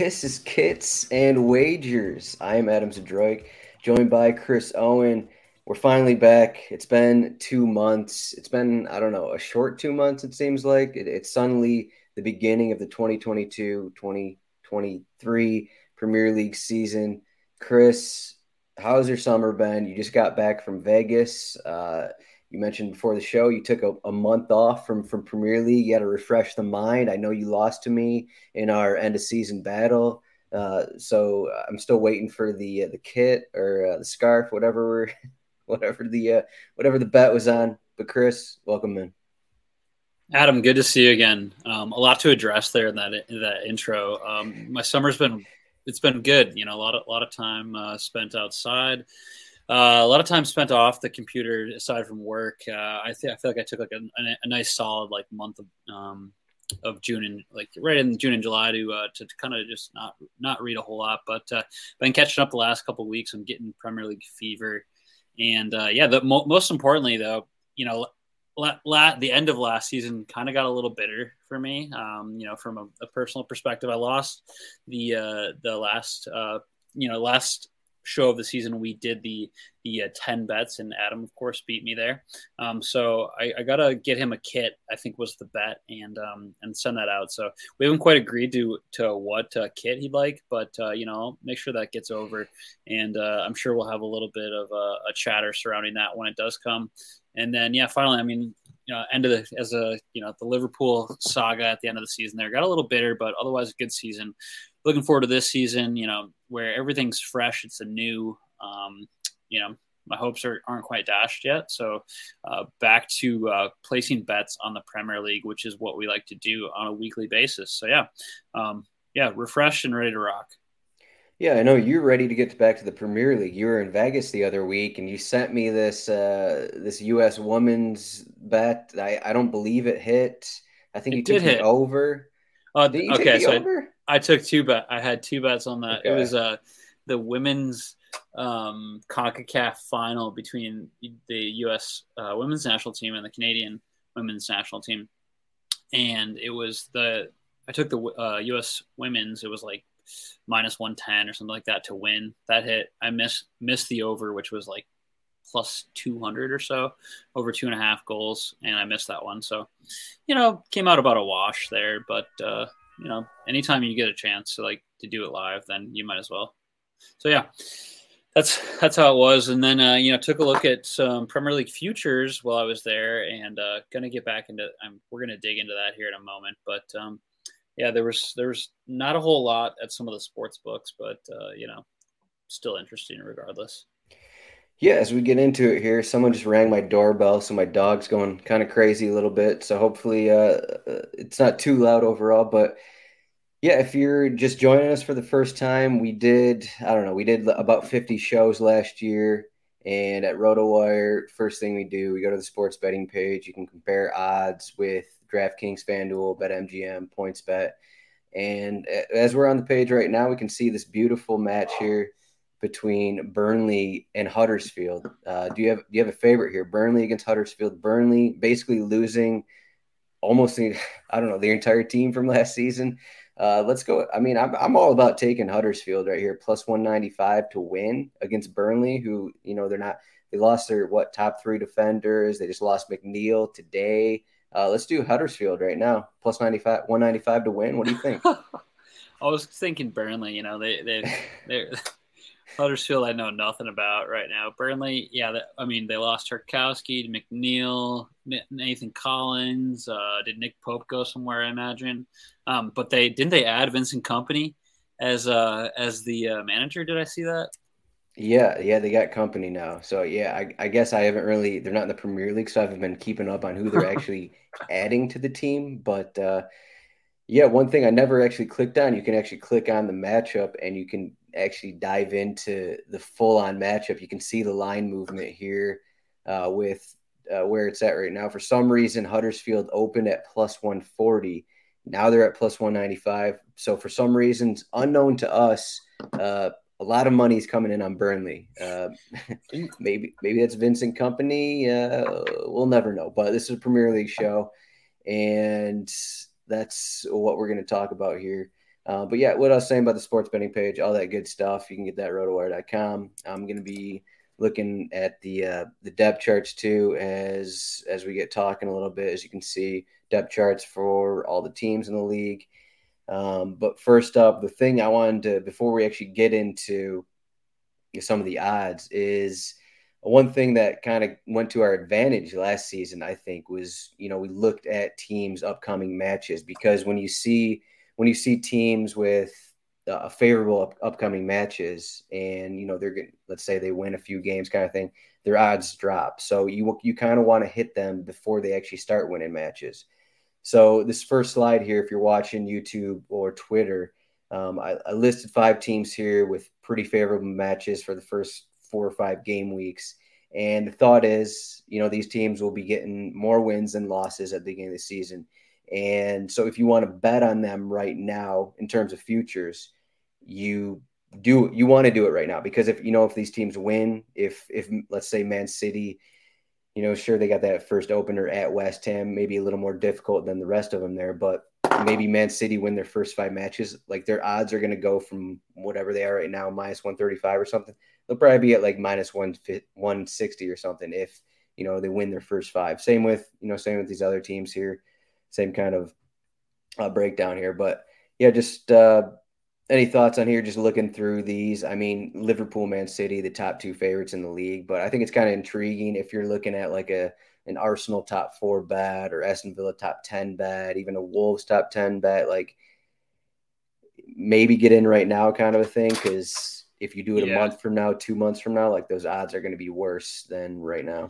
This is Kits and Wagers. I am Adam Zdroik, joined by Chris Owen. We're finally back. It's been two months. It's been, I don't know, a short two months, it seems like. It, it's suddenly the beginning of the 2022 2023 Premier League season. Chris, how's your summer been? You just got back from Vegas. Uh, you mentioned before the show you took a, a, month off from from Premier League. You had to refresh the mind. I know you lost to me in our end of season battle, uh, so I'm still waiting for the uh, the kit or uh, the scarf, whatever whatever the uh, whatever the bet was on. But Chris, welcome in. Adam, good to see you again. Um, a lot to address there in that in that intro. Um, my summer's been it's been good. You know, a lot of a lot of time uh, spent outside uh, a lot of time spent off the computer aside from work. Uh, I, th- I feel like I took like a, a, a nice solid like month of um, of June and like right in June and July to uh, to, to kind of just not not read a whole lot, but uh, been catching up the last couple weeks. I'm getting Premier League fever, and uh, yeah, the mo- most importantly though, you know, la-, la- the end of last season kind of got a little bitter for me. Um, you know, from a, a, personal perspective, I lost the uh, the last uh, you know last show of the season, we did the the uh, ten bets, and Adam, of course, beat me there. Um, so I, I, gotta get him a kit. I think was the bet, and um, and send that out. So we haven't quite agreed to to what uh, kit he'd like, but uh, you know, make sure that gets over, and uh, I'm sure we'll have a little bit of a, a chatter surrounding that when it does come. And then yeah, finally, I mean, you know, end of the as a you know the Liverpool saga at the end of the season there got a little bitter, but otherwise a good season looking forward to this season. You know, where everything's fresh. It's a new. Um, you know, my hopes are, aren't quite dashed yet. So uh, back to uh, placing bets on the Premier League, which is what we like to do on a weekly basis. So yeah, um, yeah, refreshed and ready to rock. Yeah, I know you're ready to get back to the Premier League. You were in Vegas the other week, and you sent me this uh, this U.S. women's bet. I, I don't believe it hit. I think it you took hit. over. Uh, okay, so over? I took two bet. I had two bets on that. Okay. It was uh the women's um CONCACAF final between the U.S. Uh, women's national team and the Canadian women's national team, and it was the I took the uh, U.S. women's. It was like minus one ten or something like that to win. That hit. I missed missed the over, which was like plus 200 or so over two and a half goals and i missed that one so you know came out about a wash there but uh you know, anytime you get a chance to like to do it live, then you might as well. So yeah, that's that's how it was. And then uh, you know, took a look at some Premier League futures while I was there, and uh, gonna get back into. I'm, we're gonna dig into that here in a moment, but um, yeah, there was there was not a whole lot at some of the sports books, but uh, you know, still interesting regardless. Yeah, as we get into it here, someone just rang my doorbell, so my dog's going kind of crazy a little bit. So hopefully, uh, uh, it's not too loud overall. But yeah, if you're just joining us for the first time, we did I don't know, we did about 50 shows last year, and at RotoWire, first thing we do, we go to the sports betting page. You can compare odds with DraftKings, FanDuel, BetMGM, PointsBet, and as we're on the page right now, we can see this beautiful match here between Burnley and Huddersfield. Uh, do you have do you have a favorite here? Burnley against Huddersfield. Burnley basically losing almost the, I don't know the entire team from last season. Uh, let's go. I mean, I'm, I'm all about taking Huddersfield right here, plus 195 to win against Burnley, who, you know, they're not, they lost their, what, top three defenders. They just lost McNeil today. Uh, let's do Huddersfield right now, plus 95, 195 to win. What do you think? I was thinking Burnley, you know, they, they, they're, Huddersfield, I know nothing about right now. Burnley, yeah, I mean, they lost Tarkowski, McNeil, Nathan Collins. Uh, did Nick Pope go somewhere? I imagine. Um, but they didn't they add Vincent Kompany as uh, as the uh, manager? Did I see that? Yeah, yeah, they got Kompany now. So yeah, I, I, guess I haven't really. They're not in the Premier League, so I haven't been keeping up on who they're actually adding to the team. But uh, yeah, one thing I never actually clicked on. You can actually click on the matchup, and you can actually dive into the full on matchup. You can see the line movement here uh, with uh, where it's at right now. For some reason, Huddersfield opened at plus 140. Now they're at plus 195. So for some reasons unknown to us, uh, a lot of money is coming in on Burnley. Uh, maybe maybe that's Vincent Kompany. Uh, we'll never know. But this is a Premier League show, and that's what we're going to talk about here. Uh, but yeah, what I was saying about the sports betting page, all that good stuff, you can get that rotowire.com. I'm going to be looking at the uh, the depth charts too as as we get talking a little bit. As you can see, depth charts for all the teams in the league. Um, but first up, the thing I wanted to before we actually get into some of the odds is one thing that kind of went to our advantage last season. I think was you know we looked at teams' upcoming matches because when you see when you see teams with uh, favorable up, upcoming matches and you know they're getting let's say they win a few games kind of thing their odds drop. So you you kind of want to hit them before they actually start winning matches. So this first slide here if you're watching youtube or twitter um, I, I listed five teams here with pretty favorable matches for the first four or five game weeks. And the thought is you know these teams will be getting more wins than losses at the beginning of the season and so if you want to bet on them right now in terms of futures, you do you want to do it right now because if you know if these teams win, if if let's say Man City, you know, sure they got that first opener at West Ham, maybe a little more difficult than the rest of them there, but maybe Man City win their first five matches, like their odds are going to go from whatever they are right now, minus 135 or something. They'll probably be at like minus 160 or something if, you know, they win their first five. Same with, you know, same with these other teams here same kind of uh, breakdown here. But yeah, just uh, any thoughts on here? Just looking through these. I mean, Liverpool, Man City, the top two favorites in the league. But I think it's kind of intriguing if you're looking at like a an Arsenal top four bet or Aston Villa top ten bet, even a Wolves top ten bet. Like maybe get in right now, kind of a thing. Because if you do it yeah. a month from now, two months from now, like those odds are going to be worse than right now.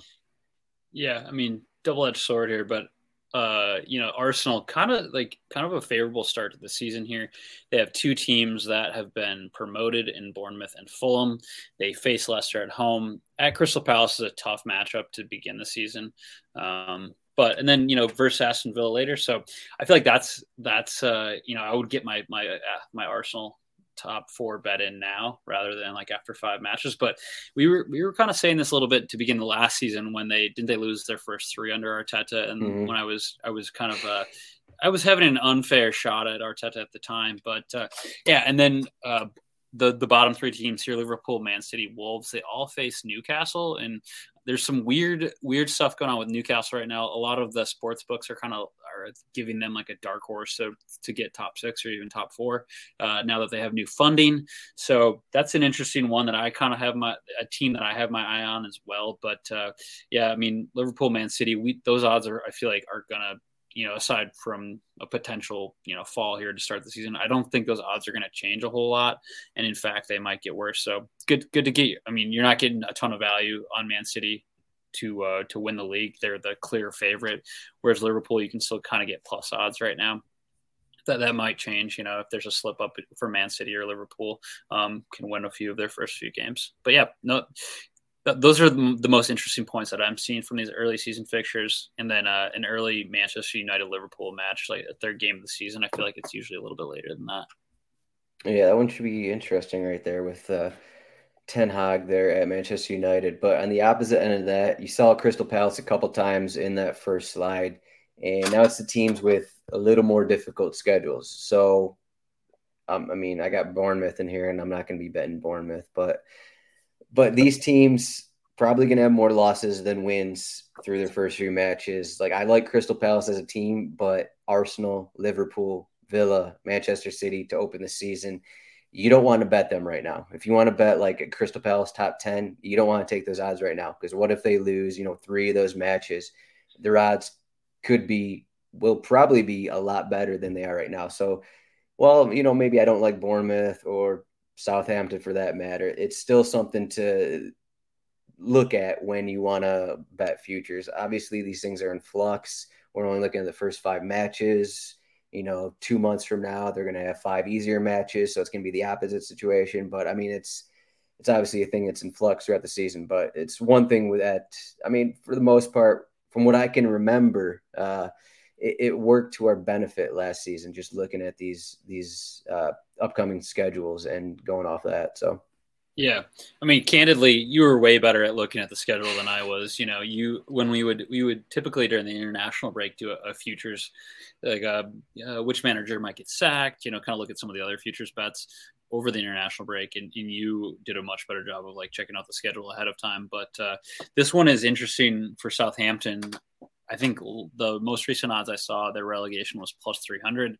Yeah, I mean, double edged sword here, but uh, you know, Arsenal kind of like kind of a favorable start to the season here. They have two teams that have been promoted in Bournemouth and Fulham. They face Leicester at home. At Crystal Palace is a tough matchup to begin the season. Um, but and then you know versus Aston Villa later. So I feel like that's that's uh, you know I would get my my uh, my Arsenal top four bet in now rather than like after five matches. But we were we were kind of saying this a little bit to begin the last season when they didn't they lose their first three under Arteta, and mm-hmm. when I was I was kind of uh, I was having an unfair shot at Arteta at the time, but uh, yeah, and then uh, the the bottom three teams here Liverpool, Man City, Wolves they all face Newcastle and there's some weird weird stuff going on with Newcastle right now. A lot of the sports books are kind of are giving them like a dark horse to to get top 6 or even top 4 uh, now that they have new funding. So that's an interesting one that I kind of have my a team that I have my eye on as well, but uh, yeah, I mean Liverpool Man City, we those odds are I feel like are to you know, aside from a potential, you know, fall here to start the season, I don't think those odds are going to change a whole lot. And in fact, they might get worse. So good, good to get. you. I mean, you're not getting a ton of value on Man City to uh, to win the league. They're the clear favorite, whereas Liverpool, you can still kind of get plus odds right now. That that might change. You know, if there's a slip up for Man City or Liverpool, um, can win a few of their first few games. But yeah, no, those are the most interesting points that I'm seeing from these early season fixtures, and then uh, an early Manchester United Liverpool match, like a third game of the season. I feel like it's usually a little bit later than that. Yeah, that one should be interesting right there with uh, Ten Hag there at Manchester United. But on the opposite end of that, you saw Crystal Palace a couple times in that first slide, and now it's the teams with a little more difficult schedules. So, um, I mean, I got Bournemouth in here, and I'm not going to be betting Bournemouth, but but these teams probably going to have more losses than wins through their first few matches. Like I like Crystal Palace as a team, but Arsenal, Liverpool, Villa, Manchester City to open the season you don't want to bet them right now. If you want to bet like a Crystal Palace top 10, you don't want to take those odds right now because what if they lose, you know, three of those matches? Their odds could be, will probably be a lot better than they are right now. So, well, you know, maybe I don't like Bournemouth or Southampton for that matter. It's still something to look at when you want to bet futures. Obviously, these things are in flux. We're only looking at the first five matches you know, two months from now, they're going to have five easier matches. So it's going to be the opposite situation. But I mean, it's, it's obviously a thing that's in flux throughout the season, but it's one thing with that. I mean, for the most part, from what I can remember, uh, it, it, worked to our benefit last season. Just looking at these these uh, upcoming schedules and going off that. So yeah, I mean, candidly, you were way better at looking at the schedule than I was. You know, you when we would we would typically during the international break do a, a futures, like uh, uh, which manager might get sacked. You know, kind of look at some of the other futures bets over the international break, and, and you did a much better job of like checking out the schedule ahead of time. But uh, this one is interesting for Southampton. I think the most recent odds I saw, their relegation was plus three hundred.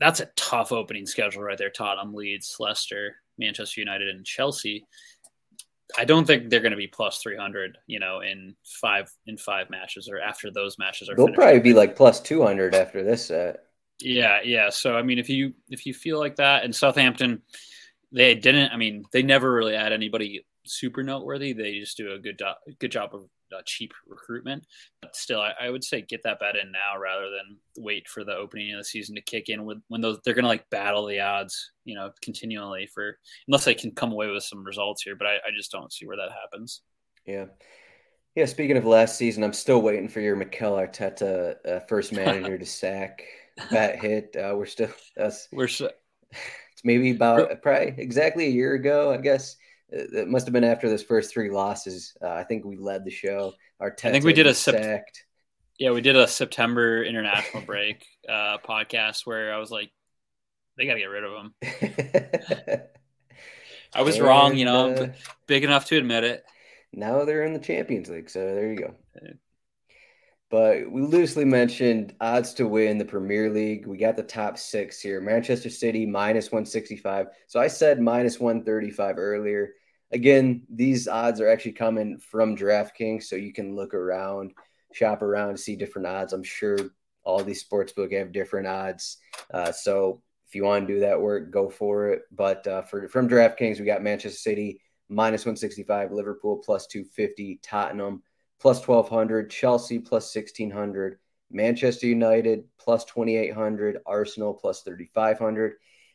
That's a tough opening schedule right there. Tottenham, Leeds, Leicester. Manchester United and Chelsea. I don't think they're going to be plus 300, you know, in five in five matches or after those matches are. They'll probably be like plus 200 after this set. Yeah, yeah. So I mean, if you if you feel like that, and Southampton, they didn't. I mean, they never really had anybody super noteworthy. They just do a good job, good job of uh, cheap recruitment. But still, I, I, would say get that bet in now rather than wait for the opening of the season to kick in. With when those they're going to like battle the odds, you know, continually for unless they can come away with some results here. But I, I just don't see where that happens. Yeah. Yeah, speaking of last season, I'm still waiting for your Mikel Arteta uh, first manager to sack that hit. Uh, we're still that's we're so, it's maybe about probably exactly a year ago, I guess it must have been after those first three losses. Uh, I think we led the show. Our I think we did a sep- yeah, we did a September international break uh, podcast where I was like, they got to get rid of him. I was and, wrong, you know, uh, big enough to admit it. Now they're in the Champions League, so there you go. But we loosely mentioned odds to win the Premier League. We got the top six here. Manchester City minus 165. So I said minus 135 earlier again, these odds are actually coming from DraftKings, so you can look around, shop around, see different odds. I'm sure all these sports book have different odds. Uh, so if you want to do that work, go for it. But uh, for from DraftKings, we got Manchester City minus 165, Liverpool plus 250, Tottenham plus 1200, Chelsea plus 1600, Manchester United plus 2800, Arsenal plus 3500.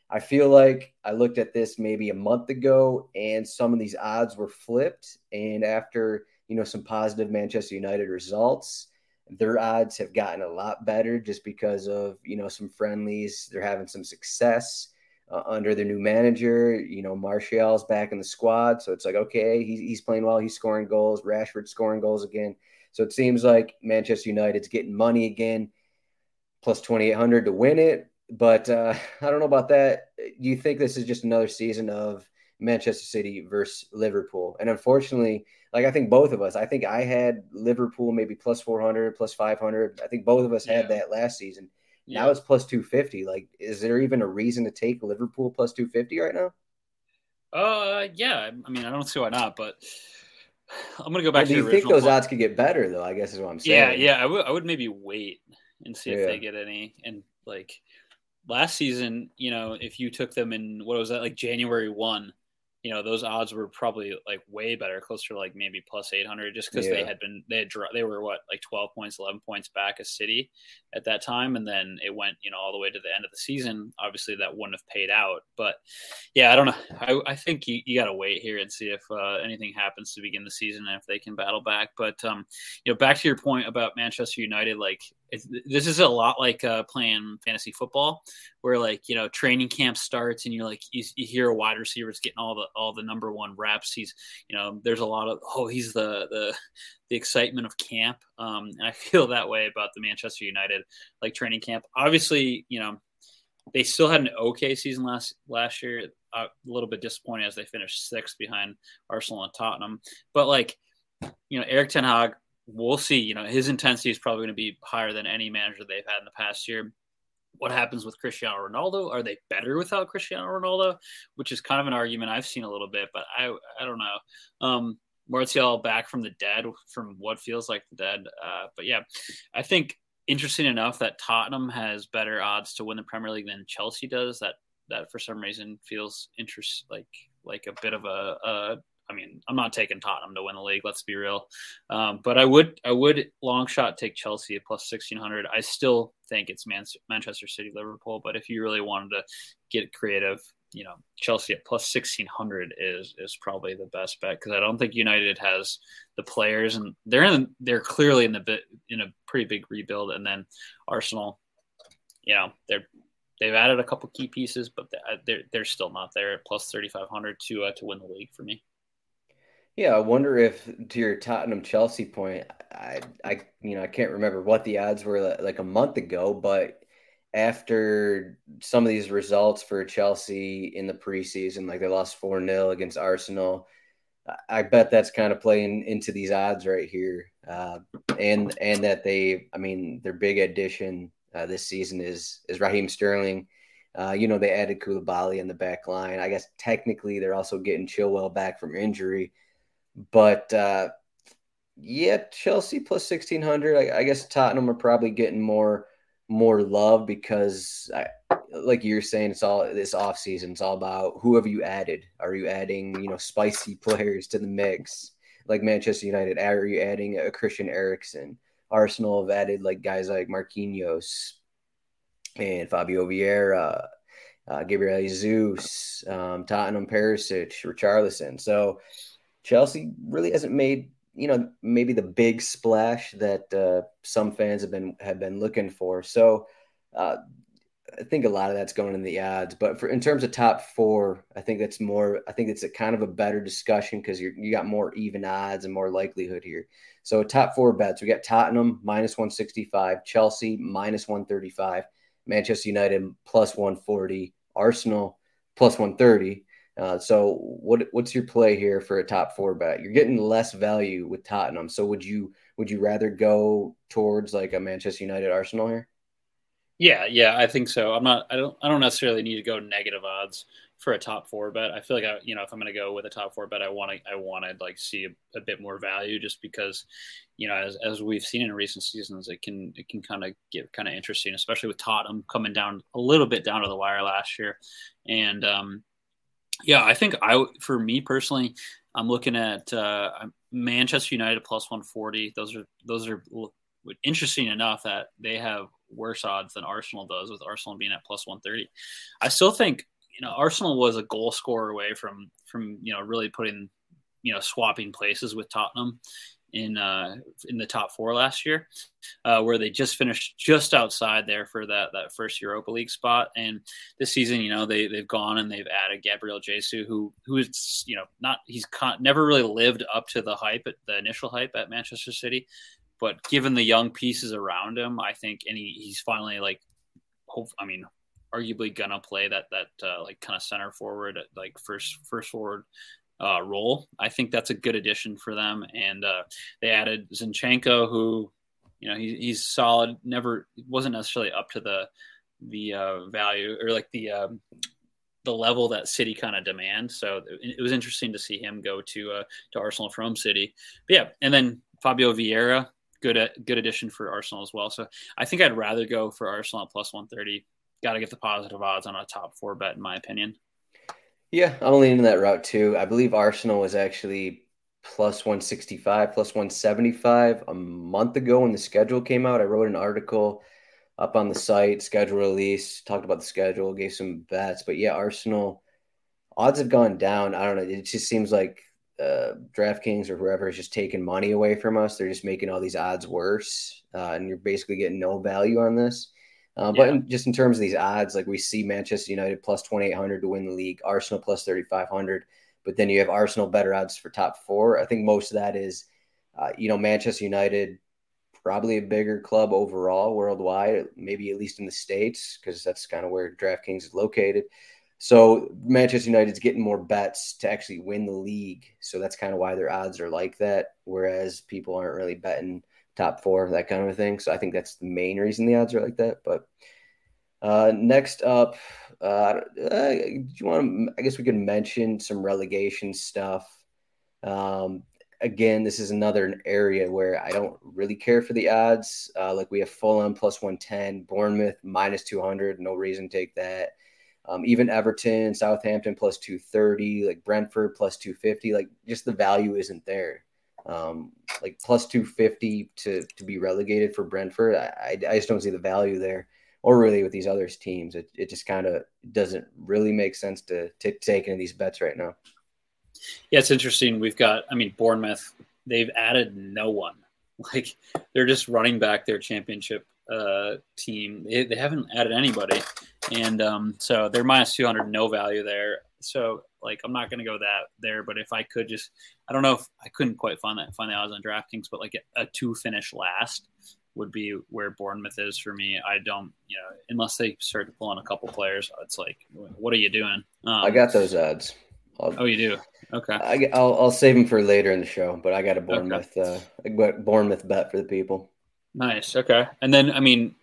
I feel like I looked at this maybe a month ago and some of these odds were flipped. And after, you know, some positive Manchester United results, their odds have gotten a lot better just because of, you know, some friendlies. They're having some success uh, under their new manager. You know, Martial's back in the squad. So it's like, okay, he's, he's playing well. He's scoring goals. Rashford scoring goals again. So it seems like Manchester United's getting money again, plus 2,800 to win it but uh, I don't know about that. Do you think this is just another season of Manchester City versus Liverpool? And unfortunately, like I think both of us, I think I had Liverpool maybe plus 400, plus 500. I think both of us had yeah. that last season. Yeah. Now it's plus 250. Like, is there even a reason to take Liverpool plus 250 right now? Uh, yeah. I mean, I don't see why not, but I'm gonna go back. Well, do you think those odds could get better though? I guess is what I'm saying. Yeah, yeah. I would, I would maybe wait and see yeah. if they get any. And like, last season, you know, if you took them in what was that like January one, you know, those odds were probably like way better, closer to like maybe plus eight hundred, just because yeah. they had been they had they were what like twelve points, eleven points back a City at that time, and then it went you know all the way to the end of the season. Obviously, that wouldn't have paid out, but yeah, I don't know. I, I think you, you got to wait here and see if uh, anything happens to begin the season and if they can battle back. But um, you know, back to your point about Manchester United, like this is a lot like uh, playing fantasy football, where like you know training camp starts and you're like you, you, hear a wide receiver's getting all the all the number one reps. He's you know there's a lot of oh he's the the the excitement of camp. Um, and I feel that way about the Manchester United like training camp. Obviously, you know they still had an okay season last last year. A little bit disappointing as they finished sixth behind Arsenal and Tottenham, but like you know Eric Ten Hag we'll see. You know, his intensity is probably going to be higher than any manager they've had in the past year. What happens with Cristiano Ronaldo? Are they better without Cristiano Ronaldo? Which is kind of an argument I've seen a little bit, but I I don't know. Um, Martial back from the dead, from what feels like the dead. Uh, but yeah, I think interesting enough that Tottenham has better odds to win the Premier League than Chelsea does. That that for some reason feels interest like like a bit of a, a I mean, I'm not taking Tottenham to win the league. Let's be real. Um, but I would, I would long shot take Chelsea at plus 1600. I still think it's Man- Manchester City, Liverpool. But if you really wanted to get creative, you know, Chelsea at plus 1600 is is probably the best bet because I don't think United has the players, and they're in, they're clearly in the bit in a pretty big rebuild. And then Arsenal, you know, they're they've added a couple key pieces, but they're they're still not there at plus 3500 to uh, to win the league for me. Yeah, I wonder if to your Tottenham Chelsea point, I I you know I can't remember what the odds were like a month ago, but after some of these results for Chelsea in the preseason, like they lost 4 0 against Arsenal, I bet that's kind of playing into these odds right here. Uh, and and that they, I mean, their big addition uh, this season is is Raheem Sterling. Uh, you know, they added Koulibaly in the back line. I guess technically they're also getting Chilwell back from injury. But uh, yeah, Chelsea plus sixteen hundred. I, I, guess Tottenham are probably getting more more love because, I, like you're saying, it's all this off season. It's all about who have you added. Are you adding you know spicy players to the mix like Manchester United? Are you adding a Christian Eriksen? Arsenal have added like guys like Marquinhos and Fabio Vieira. Uh, Gabriel Jesus, um, Tottenham Perisic, Richarlison. So Chelsea really hasn't made you know maybe the big splash that uh, some fans have been have been looking for. So uh, I think a lot of that's going in the odds. But for in terms of top four, I think that's more. I think it's a kind of a better discussion because you you got more even odds and more likelihood here. So top four bets, we got Tottenham minus one sixty five, Chelsea minus one thirty five, Manchester United plus one forty, Arsenal plus one thirty. Uh, so what what's your play here for a top four bet? You're getting less value with Tottenham. So would you would you rather go towards like a Manchester United Arsenal here? Yeah, yeah, I think so. I'm not. I don't. I don't necessarily need to go negative odds for a top four bet. I feel like I, you know, if I'm going to go with a top four bet, I want to. I want to like see a, a, bit more value, just because, you know, as, as we've seen in recent seasons, it can it can kind of get kind of interesting, especially with Tottenham coming down a little bit down to the wire last year, and um, yeah, I think I for me personally, I'm looking at uh, Manchester United plus 140. Those are those are interesting enough that they have worse odds than Arsenal does, with Arsenal being at plus 130. I still think you know Arsenal was a goal scorer away from from you know really putting you know swapping places with Tottenham in uh, in the top four last year, uh, where they just finished just outside there for that that first Europa League spot. And this season, you know, they they've gone and they've added Gabriel Jesus, who who is you know not he's con- never really lived up to the hype, at the initial hype at Manchester City, but given the young pieces around him, I think, and he, he's finally like, hope I mean. Arguably gonna play that that uh, like kind of center forward, like first first forward uh, role. I think that's a good addition for them. And uh, they added Zinchenko, who, you know, he, he's solid. Never wasn't necessarily up to the the uh, value or like the um, the level that City kind of demand. So it, was interesting to see him go to uh, to Arsenal from City. But yeah, and then Fabio Vieira, good uh, good addition for Arsenal as well. So I think I'd rather go for Arsenal plus one thirty. Got to get the positive odds on a top four bet, in my opinion. Yeah, I'm leaning that route too. I believe Arsenal was actually plus 165, plus 175 a month ago when the schedule came out. I wrote an article up on the site, schedule release, talked about the schedule, gave some bets. But yeah, Arsenal odds have gone down. I don't know. It just seems like uh, DraftKings or whoever is just taking money away from us. They're just making all these odds worse, uh, and you're basically getting no value on this. Uh, but in, just in terms of these odds, like we see Manchester United plus 2,800 to win the league, Arsenal plus 3,500, but then you have Arsenal better odds for top four. I think most of that is, uh, you know, Manchester United, probably a bigger club overall worldwide, maybe at least in the States, because that's kind of where DraftKings is located. So Manchester United's getting more bets to actually win the league. So that's kind of why their odds are like that. Whereas people aren't really betting top four, that kind of a thing. So I think that's the main reason the odds are like that. But uh, next up, uh, uh, do you want to? I guess we could mention some relegation stuff. Um, again, this is another area where I don't really care for the odds. Uh, like we have Fulham plus 110, Bournemouth minus 200. No reason to take that. Um, even Everton, Southampton plus 230, like Brentford plus 250. Like just the value isn't there um, like plus 250 to to be relegated for Brentford. I, I just don't see the value there, or really with these other teams. It, it just kind of doesn't really make sense to, to take any of these bets right now. Yeah, it's interesting. We've got, I mean, Bournemouth, they've added no one. Like they're just running back their championship uh, team. They, they haven't added anybody. And um, so they're minus 200, no value there. So like I'm not going to go that there, but if I could just, I don't know if I couldn't quite find that find the odds on DraftKings, but like a, two finish last would be where Bournemouth is for me. I don't, you know, unless they start to pull in a couple players, it's like, what are you doing? Um, I got those odds. I'll, oh, you do? Okay. I, will I'll save them for later in the show, but I got a Bournemouth, okay. uh, Bournemouth bet for the people. Nice. Okay. And then, I mean,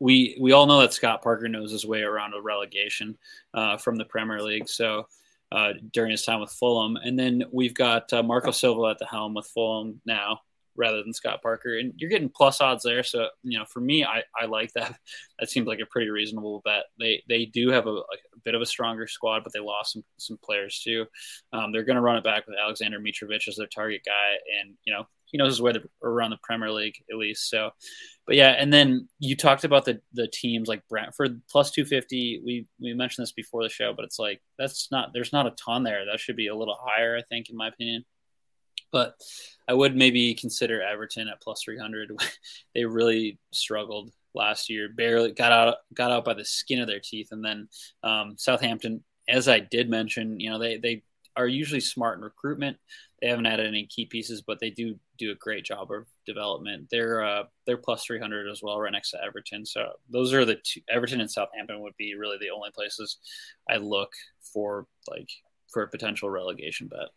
we we all know that Scott Parker knows his way around a relegation uh, from the Premier League. So uh, during his time with Fulham, and then we've got uh, Marco Silva at the helm with Fulham now, rather than Scott Parker, and you're getting plus odds there. So you know, for me, I, I like that. That seems like a pretty reasonable bet. They they do have a, a bit of a stronger squad, but they lost some some players too. Um, they're going to run it back with Alexander Mitrovic as their target guy, and you know he knows his way to, around the Premier League at least. So, but yeah, and then you talked about the the teams like Brentford plus two fifty. We we mentioned this before the show, but it's like that's not there's not a ton there. That should be a little higher, I think, in my opinion. But I would maybe consider Everton at plus three hundred. they really struggled last year, barely got out got out by the skin of their teeth, and then um, Southampton, as I did mention, you know they they are usually smart in recruitment. They haven't added any key pieces, but they do do a great job of development. They're uh, they're plus three hundred as well, right next to Everton. So those are the two. Everton and Southampton would be really the only places I look for like for a potential relegation bet.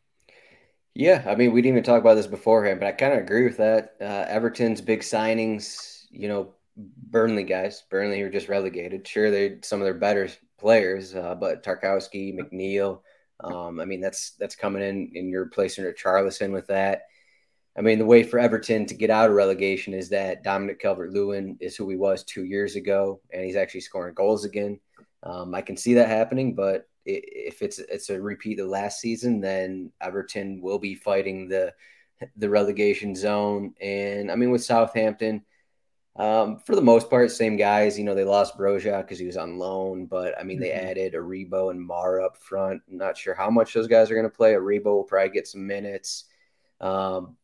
Yeah, I mean, we didn't even talk about this beforehand, but I kind of agree with that. Uh, Everton's big signings, you know, Burnley guys. Burnley were just relegated. Sure, they some of their better players, uh, but Tarkowski, McNeil. Um, I mean, that's that's coming in, and you're replacing Richarlison with that. I mean, the way for Everton to get out of relegation is that Dominic Calvert Lewin is who he was two years ago, and he's actually scoring goals again. Um, I can see that happening, but if it's it's a repeat of last season, then Everton will be fighting the the relegation zone. And I mean, with Southampton, um, for the most part, same guys. You know, they lost Broja because he was on loan, but I mean, mm-hmm. they added Aribo and Mara up front. I'm not sure how much those guys are going to play. Aribo will probably get some minutes. Um,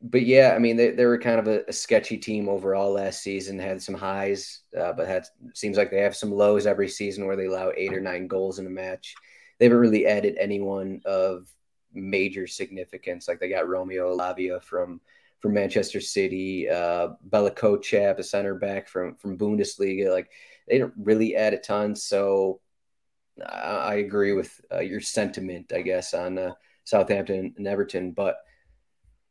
but yeah, I mean, they, they were kind of a, a, sketchy team overall last season. Had some highs, uh, but had seems like they have some lows every season where they allow eight or nine goals in a match. They haven't really added anyone of major significance. Like they got Romeo Lavia from from Manchester City, uh, Bella a center back from from Bundesliga. Like they don't really add a ton. So I, I agree with uh, your sentiment, I guess, on uh, Southampton and Everton, but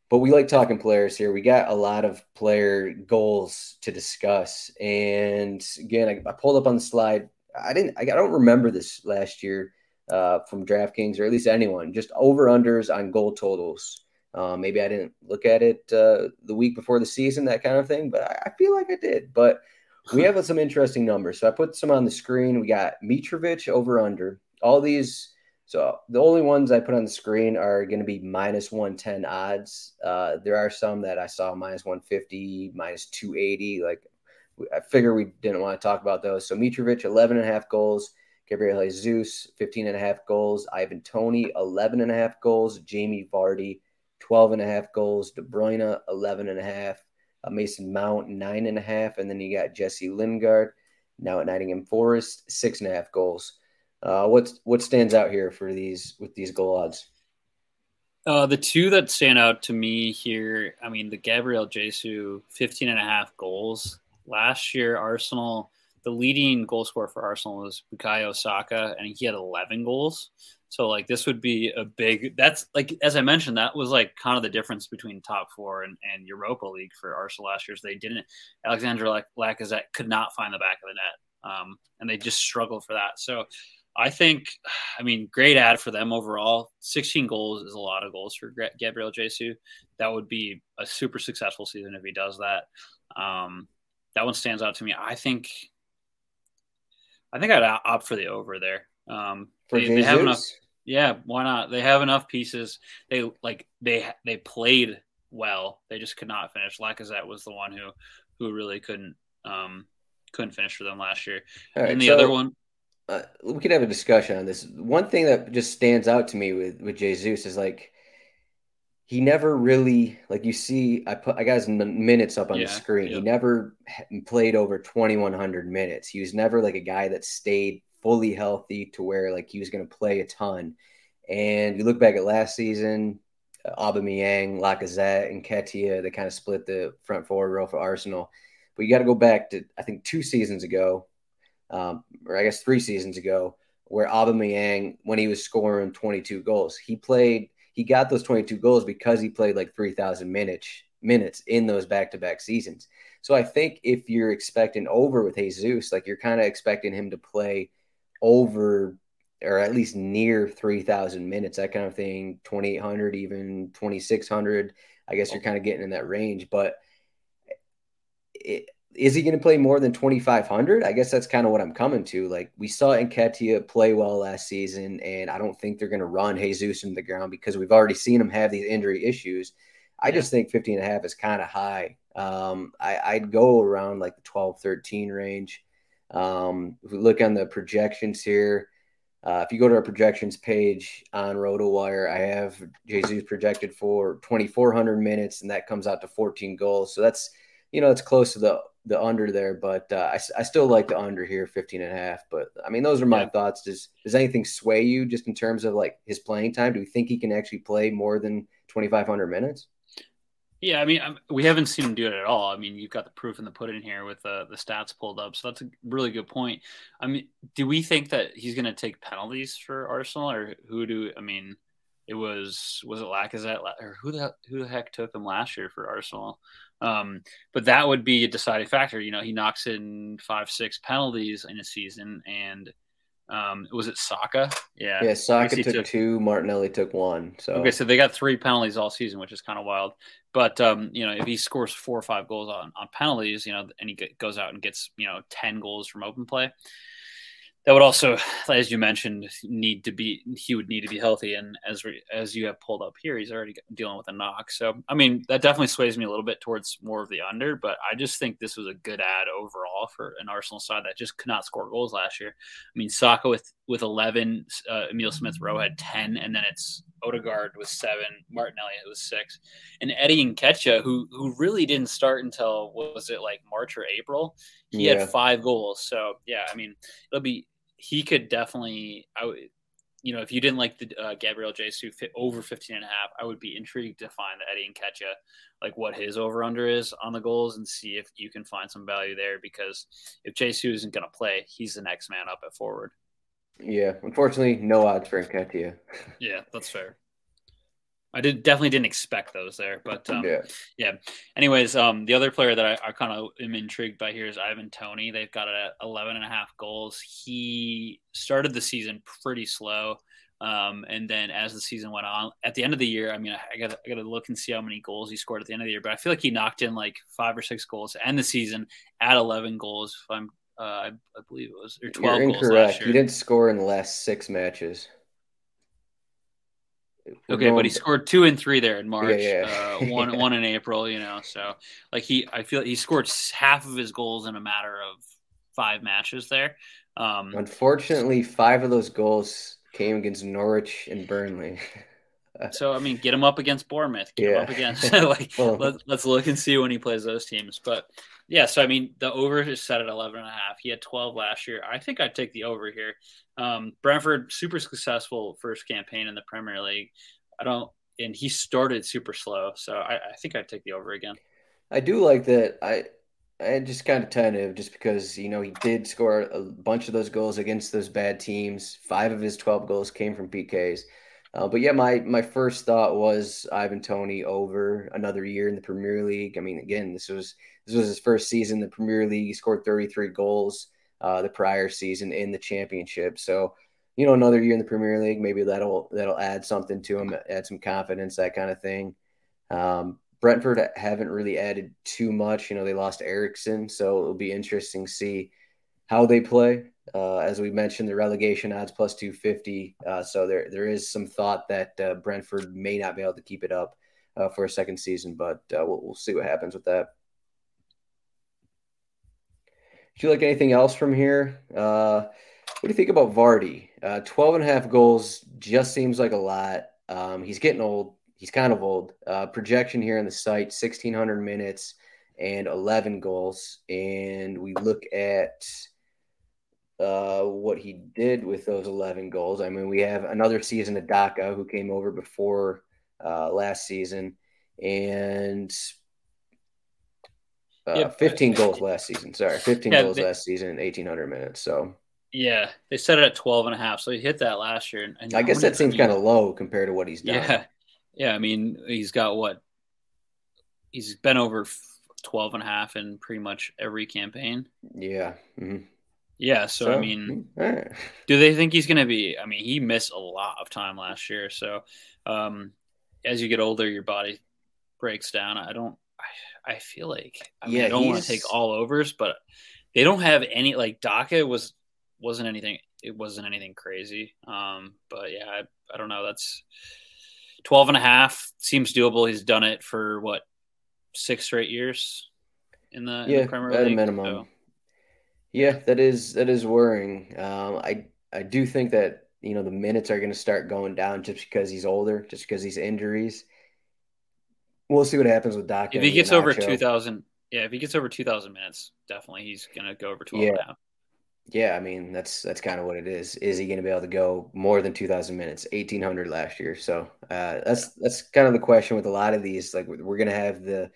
but we like talking players here. We got a lot of player goals to discuss. And again, I, I pulled up on the slide. I didn't, I, don't remember this last year uh, from DraftKings or at least anyone, just over unders on goal totals. Uh, maybe I didn't look at it uh, the week before the season, that kind of thing, but I, I feel like I did. But we have some interesting numbers. So I put some on the screen. We got Mitrovic over under. All these so the only ones I put on the screen are going to be minus 110 odds. Uh, there are some that I saw minus 150, minus 280. Like I figure we didn't want to talk about those. So Mitrovic, 11 and a half goals, Gabriel Jesus, 15 and a half goals. Ivan Toney, 11 and a half goals. Jamie Vardy, 12 and a half goals. De Bruyne, 11 and a half. Uh, Mason Mount, nine and a half. And then you got Jesse Lingard, now at Nottingham Forest, six and a half goals. Uh, what's what stands out here for these with these goal odds? Uh, the two that stand out to me here, I mean, the Gabriel Jesus, 15 and a half goals. Last year, Arsenal, the leading goal scorer for Arsenal was Bukayo Saka, and he had 11 goals. So, like, this would be a big, that's like, as I mentioned, that was like kind of the difference between top four and, and Europa League for Arsenal last year. They didn't, Alexander Lacazette could not find the back of the net. Um, and they just struggled for that. So, I think, I mean, great ad for them overall. 16 goals is a lot of goals for Gabriel Jesus. That would be a super successful season if he does that. Um, that one stands out to me. I think, I think I'd opt for the over there. Um, for they, they have enough. Yeah, why not? They have enough pieces. They like they they played well. They just could not finish. Lacazette was the one who who really couldn't um couldn't finish for them last year. And the so- other one uh, we could have a discussion on this. One thing that just stands out to me with with Jesus is like he never really like you see. I put I got his minutes up on yeah, the screen. He never played over twenty one hundred minutes. He was never like a guy that stayed fully healthy to where like he was going to play a ton. And you look back at last season, uh, Aubameyang, Lacazette, and Nketiah, they kind of split the front forward row for Arsenal. But you got to go back to I think two seasons ago um, or I guess three seasons ago, where Aubameyang, when he was scoring 22 goals, he played, he got those 22 goals because he played like 3,000 minutes minutes in those back-to-back seasons. So I think if you're expecting over with Jesus, like you're kind of expecting him to play over or at least near 3,000 minutes, that kind of thing, 2,800, even 2,600. I guess you're kind of getting in that range, but it, is he going to play more than 2,500? I guess that's kind of what I'm coming to. Like we saw Nketiah play well last season, and I don't think they're going to run Jesus into the ground because we've already seen him have these injury issues. I yeah. just think 15 and a half is kind of high. Um, I, would go around like the 12, 13 range. Um, if we look on the projections here, uh, if you go to our projections page on RotoWire, I have Jesus projected for 2,400 minutes, and that comes out to 14 goals. So that's, you know, it's close to the the under there, but uh, I, I still like the under here, 15 and a half. But I mean, those are my yeah. thoughts. Does does anything sway you just in terms of like his playing time? Do we think he can actually play more than 2,500 minutes? Yeah, I mean, we haven't seen him do it at all. I mean, you've got the proof in the pudding here with uh, the stats pulled up, so that's a really good point. I mean, do we think that he's going to take penalties for Arsenal, or who do? I mean, it was was it Lacazette or who the who the heck took him last year for Arsenal? Um, but that would be a deciding factor. You know, he knocks in five, six penalties in a season, and um, was it Saka? Yeah, yeah. Saka took, took, two. Martinelli took one. So okay, so they got three penalties all season, which is kind of wild. But um, you know, if he scores four or five goals on on penalties, you know, and he goes out and gets you know ten goals from open play, that would also, as you mentioned, need to be he would need to be healthy. And as re, as you have pulled up here, he's already dealing with a knock. So I mean, that definitely sways me a little bit towards more of the under. But I just think this was a good ad overall for an Arsenal side that just could not score goals last year. I mean, Saka with with eleven, uh, Emil Smith Rowe had ten, and then it's Odegaard with seven, Martinelli was six, and Eddie Nketiah, who who really didn't start until was it like March or April? He yeah. had five goals. So yeah, I mean, it'll be he could definitely I would you know if you didn't like the uh, Gabriel Jesus fit over 15 and a half I would be intrigued to find the Eddie Nketiah like what his over under is on the goals and see if you can find some value there because if Jesus isn't going to play he's the next man up at forward. Yeah, unfortunately no odds for Nketiah. yeah, that's fair. I did definitely didn't expect those there, but um, yeah. yeah. Anyways, um, the other player that I, I kind of am intrigued by here is Ivan Toney. They've got a 11 and a half goals. He started the season pretty slow. Um, and then as the season went on, at the end of the year, I mean, I, I got I got to look and see how many goals he scored at the end of the year. But I feel like he knocked in like five or six goals to end the season at 11 goals. If I'm, uh, I, I believe it was or 12 You're incorrect. He didn't score in the last six matches. Okay, but he scored two and three there in March. Yeah, yeah. uh, one one in April. You know, so like he, I feel he scored half of his goals in a matter of five matches there. Um, Unfortunately, five of those goals came against Norwich and Burnley. so I mean, get him up against Bournemouth. Get Yeah. him up against like Well- let, let's look and see when he plays those teams. But yeah, so I mean, the over is set at 11 and a half. He had 12 last year. I think I'd take the over here. Um, Brentford super successful first campaign in the Premier League. I don't, and he started super slow, so I, I think I'd take the over again. I do like that. I I just kind of tentative just because you know he did score a bunch of those goals against those bad teams. Five of his twelve goals came from PKs. Uh, but yeah, my my first thought was Ivan Toney over another year in the Premier League. I mean, again, this was this was his first season in the Premier League. He scored 33 goals uh, the prior season in the Championship. So, you know, another year in the Premier League, maybe that'll that'll add something to him, add some confidence, that kind of thing. Um, Brentford haven't really added too much. You know, they lost Eriksen, so it'll be interesting to see how they play. Uh, as we mentioned, the relegation odds plus 250. Uh, so there there is some thought that uh, Brentford may not be able to keep it up uh, for a second season, but uh, we'll, we'll see what happens with that. Do you like anything else from here? Uh, what do you think about Vardy? Uh, 12 and a half goals just seems like a lot. Um, he's getting old. He's kind of old. Projection here on the site 1,600 minutes and 11 goals. And we look at uh, what he did with those 11 goals. I mean, we have another season of Daka who came over before uh, last season and uh, Yeah, 15 goals last season. Sorry, 15 Yeah, goals they- last season in 1,800 minutes. So Yeah, they set it at 12 and a half, so he hit that last year. And I guess that seems kind of low compared to what he's done. Yeah. Yeah. I mean, he's got what? He's been over f- 12 and a half in pretty much every campaign. Yeah. mhm. Yeah. So, I mean, right. do they think he's going to be? I mean, he missed a lot of time last year. So, um, as you get older, your body breaks down. I don't, I, I feel like, I, mean, Yeah, I don't want to take all overs, but they don't have any, like, Daka was, wasn't anything, it wasn't anything crazy. Um, but yeah, I, I don't know. That's 12 and a half seems doable. He's done it for what, six straight years in the, in yeah, the Premier at League. a minimum. So, Yeah, that is that is worrying. Um, I I do think that you know the minutes are going to start going down just because he's older, just because he's injuries. We'll see what happens with Doc. if he gets over 2000, yeah, if he gets over 2000 minutes, definitely he's going to go over 12 Yeah. half. Yeah, I mean that's that's kind of what it is. Is he going to be able to go more than two thousand minutes? Eighteen hundred last year. So uh, that's that's kind of the question with a lot of these. Like we're going to have the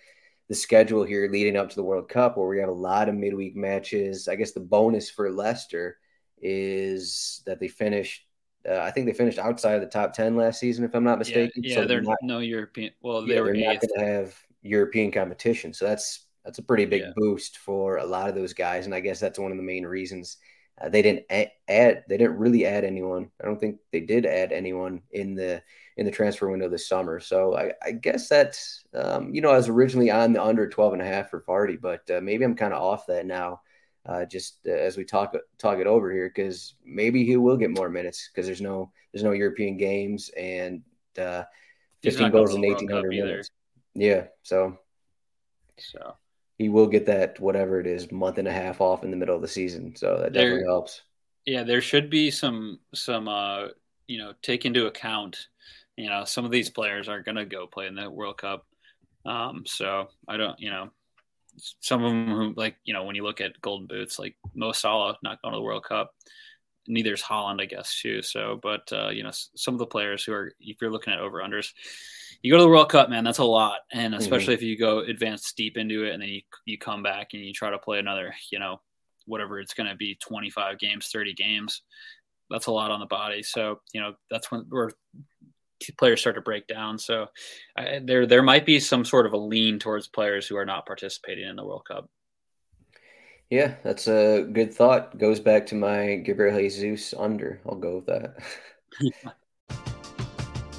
the schedule here leading up to the World Cup, where we have a lot of midweek matches. I guess the bonus for Leicester is that they finished. Uh, I think they finished outside of the top ten last season, if I'm not mistaken. yeah, so they're not, no European. Well, yeah, they were they're not going to have European competition. So that's that's a pretty big Yeah. boost for a lot of those guys, and I guess that's one of the main reasons uh, they didn't a- add. They didn't really add anyone. I don't think they did add anyone in the in the transfer window this summer. So I, I guess that's um, you know I was originally on the under 12 and a half for Vardy, but uh, maybe I'm kind of off that now. Uh, just uh, as we talk talk it over here, because maybe he will get more minutes because there's no there's no European games and uh, 15 goals in 1800 minutes. Yeah, so So he will get that whatever it is month and a half off in the middle of the season. So that There- definitely helps. yeah, there should be some some uh you know take into account. You know, some of these players are going to go play in the World Cup. Um, so I don't, you know, some of them who like you know when you look at Golden Boots, like Mo Salah not going to the World Cup. Neither is Haaland, I guess, too. So, but uh, you know, some of the players who are, if you're looking at over unders, you go to the World Cup, man, that's a lot, and especially if you go advance deep into it, and then you you come back and you try to play another, you know, whatever it's going to be, 25 games, 30 games, that's a lot on the body. So, you know, that's when where players start to break down. So, I, there there might be some sort of a lean towards players who are not participating in the World Cup. Yeah, that's a good thought. Goes back to my Gabriel Jesus under. I'll go with that.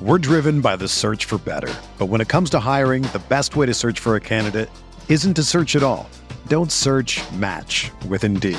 We're driven by the search for better. But when it comes to hiring, the best way to search for a candidate isn't to search at all. Don't search match with Indeed.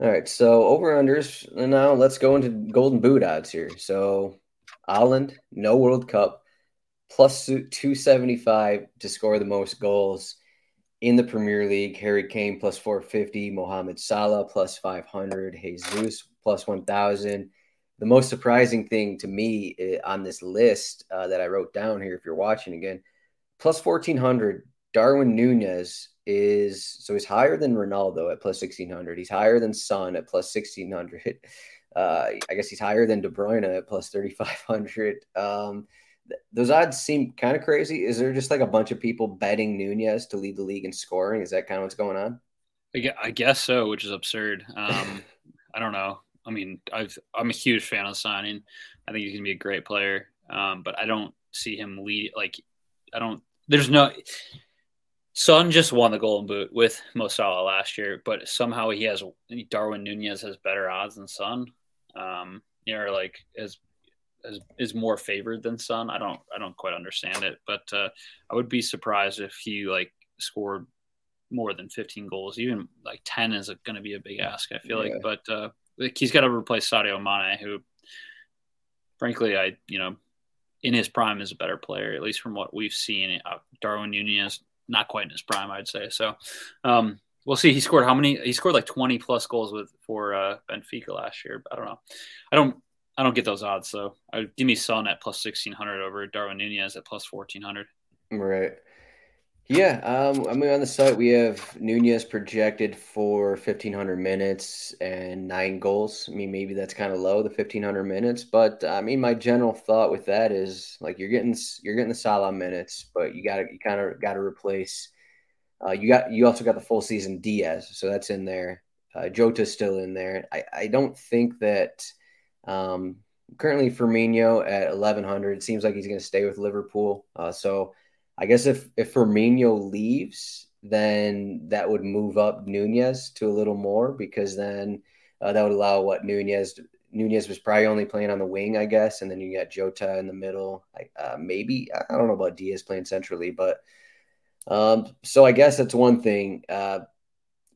All right, so over unders now let's go into golden boot odds here. So Haaland, no World Cup, plus 275 to score the most goals in the Premier League. Harry Kane plus 450, Mohamed Salah plus 500, Jesus plus 1000. The most surprising thing to me eh, on this list uh, that I wrote down here, if you're watching again, plus 1400, Darwin Nunez is so he's higher than Ronaldo at plus 1600. He's higher than Son at plus 1600. Uh, I guess he's higher than De Bruyne at plus 3500. Um, th- those odds seem kind of crazy. Is there just like a bunch of people betting Nunez to lead the league in scoring? Is that kind of what's going on? I guess so, which is absurd. Um, I don't know. I mean, I've, I'm a huge fan of signing. I think he's going to be a great player, um, but I don't see him lead. Like, I don't. There's no Son just won the Golden Boot with Mo Salah last year, but somehow he has Darwin Nunez has better odds than Son. Um, you know, like as, as is more favored than Son. I don't I don't quite understand it, but uh, I would be surprised if he like scored more than 15 goals. Even like 10 is going to be a big ask. I feel yeah. like, but uh, like he's got to replace Sadio Mane, who, frankly, I you know, in his prime is a better player, at least from what we've seen. Uh, Darwin Nunez not quite in his prime, I'd say. So um, we'll see. He scored how many? He scored like 20 plus goals with for uh, Benfica last year. I don't know. I don't. I don't get those odds. So I give me Son at plus 1600 over Darwin Nunez at plus 1400. Right. Yeah, um, I mean, on the site we have Nunez projected for 1,500 minutes and nine goals. I mean, maybe that's kind of low, the 1,500 minutes, but I mean, my general thought with that is like you're getting you're getting the Salah minutes, but you got to you kind of got to replace. Uh, you got you also got the full season Diaz, so that's in there. Uh, Jota's still in there. I, I don't think that um, currently Firmino at 1,100 seems like he's going to stay with Liverpool. Uh, so I guess if if Firmino leaves, then that would move up Nunez to a little more because then uh, that would allow what Nunez Nunez was probably only playing on the wing, I guess, and then you got Jota in the middle. Uh, maybe I don't know about Diaz playing centrally, but um, so I guess that's one thing. Uh,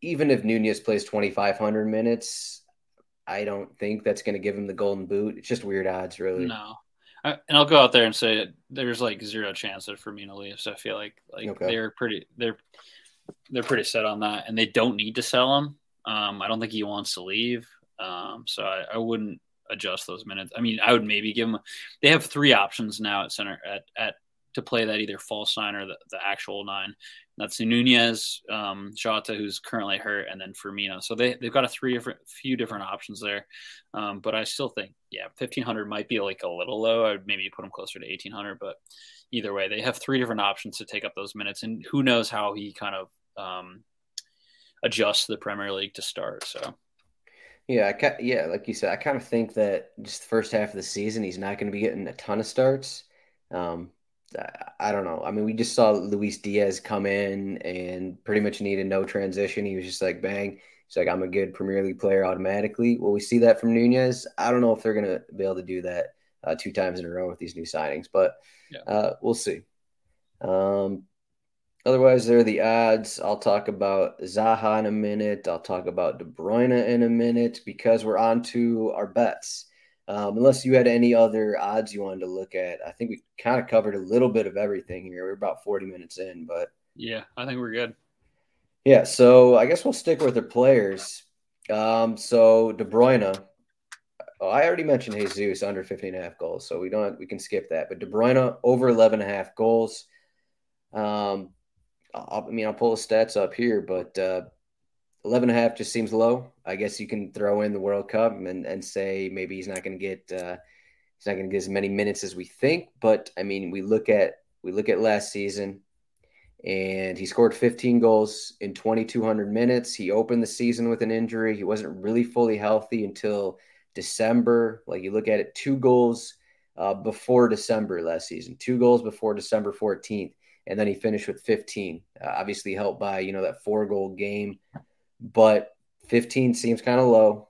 even if Nunez plays 2,500 minutes, I don't think that's going to give him the golden boot. It's just weird odds, really. No, I, and I'll go out there and say there's like zero chance that Firmino leaves. I feel like like okay. they're pretty they're they're pretty set on that, and they don't need to sell him. Um, I don't think he wants to leave, um, so I, I, wouldn't adjust those minutes. I mean, I would maybe give him. They have three options now at center at at to play that either false nine or the, the actual nine. That's Nunez, um, Jota, who's currently hurt, and then Firmino. So they they've got a three different few different options there. Um, but I still think, yeah, fifteen hundred might be like a little low. I'd maybe put him closer to eighteen hundred. But either way, they have three different options to take up those minutes, and who knows how he kind of um, adjusts the Premier League to start. So. Yeah, I yeah, like you said, I kind of think that just the first half of the season, he's not going to be getting a ton of starts. Um, I don't know. I mean, we just saw Luis Diaz come in and pretty much needed no transition. He was just like, bang. He's like, I'm a good Premier League player automatically. Will we see that from Nunez? I don't know if they're going to be able to do that uh, two times in a row with these new signings, but yeah. uh, we'll see. Um, otherwise, there are the odds. I'll talk about Zaha in a minute. I'll talk about De Bruyne in a minute because we're on to our bets. Um, unless you had any other odds you wanted to look at, I think we kind of covered a little bit of everything here. We're about 40 minutes in, but yeah, I think we're good. Yeah, so I guess we'll stick with the players. Um, so De Bruyne, oh, I already mentioned Jesus under 15 and a half goals, so we don't we can skip that. But De Bruyne over 11 and a half goals. Um, I'll, I mean, I'll pull the stats up here, but uh, 11 and a half just seems low. I guess you can throw in the World Cup and, and say maybe he's not going to get uh, he's not going to get as many minutes as we think. But I mean, we look at we look at last season and he scored 15 goals in 2200 minutes. He opened the season with an injury. He wasn't really fully healthy until December. Like you look at it, two goals uh, before December last season, two goals before December 14th, and then he finished with 15. Uh, obviously helped by you know that four goal game, but 15 seems kind of low.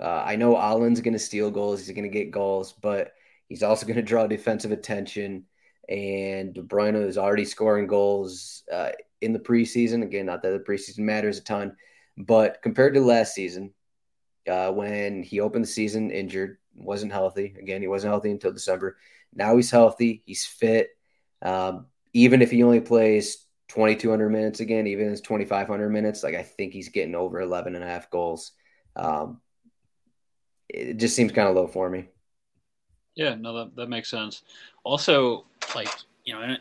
Uh, I know Haaland's going to steal goals. He's going to get goals, but he's also going to draw defensive attention and De Bruyne is already scoring goals uh, in the preseason. Again, not that the preseason matters a ton, but compared to last season, uh, when he opened the season injured, wasn't healthy. Again, he wasn't healthy until December. Now he's healthy. He's fit. Um, even if he only plays 2,200 minutes again, even it's 2,500 minutes, like I think he's getting over 11 and a half goals. Um, it just seems kind of low for me. Yeah, no, that, that makes sense. Also, like, you know,